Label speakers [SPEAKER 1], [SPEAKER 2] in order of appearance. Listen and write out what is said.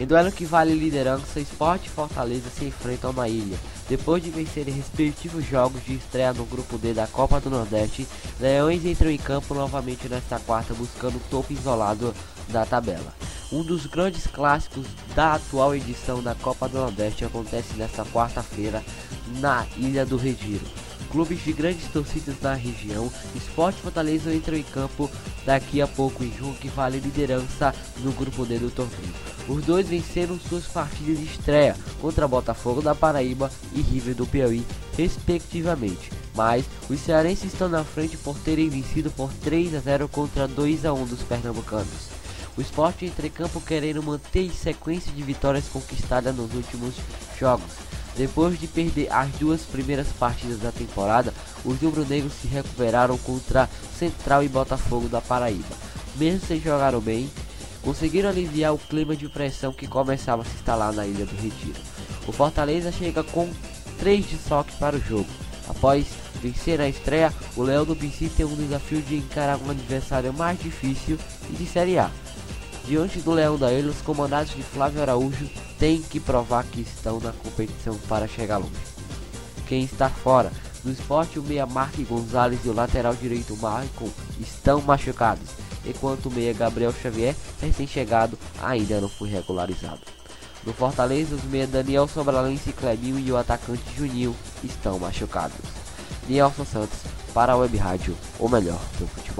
[SPEAKER 1] Em duelo que vale liderança, Sport e Fortaleza se enfrentam na ilha. Depois de vencerem respectivos jogos de estreia no grupo D da Copa do Nordeste, Leões entram em campo novamente nesta quarta buscando o topo isolado da tabela. Um dos grandes clássicos da atual edição da Copa do Nordeste acontece nesta quarta-feira na Ilha do Retiro. Clubes de grandes torcidas na região, Sport e Fortaleza entram em campo daqui a pouco em jogo que vale liderança no grupo D do torneio. Os dois venceram suas partidas de estreia contra Botafogo da Paraíba e River do Piauí, respectivamente. Mas os cearenses estão na frente por terem vencido por 3 a 0 contra 2 a 1 dos pernambucanos. O esporte entra em campo querendo manter sequência de vitórias conquistadas nos últimos jogos. Depois de perder as duas primeiras partidas da temporada, os rubro-negros se recuperaram contra Central e Botafogo da Paraíba. Mesmo sem jogar bem, conseguiram aliviar o clima de pressão que começava a se instalar na Ilha do Retiro. O Fortaleza chega com três desfalques para o jogo. Após vencer na estreia, o Leão do PC tem um desafio de encarar um adversário mais difícil e de Série A. Diante do Leão da Ilha, os comandados de Flávio Araújo têm que provar que estão na competição para chegar longe. Quem está fora do esporte, o meia Mark Gonzalez e o lateral direito Michael estão machucados, enquanto o meia Gabriel Xavier, recém-chegado, ainda não foi regularizado. No Fortaleza, os meia Daniel Sobralense Clebinho e o atacante Juninho estão machucados. Nielson Santos para a Web Rádio, o melhor do futebol.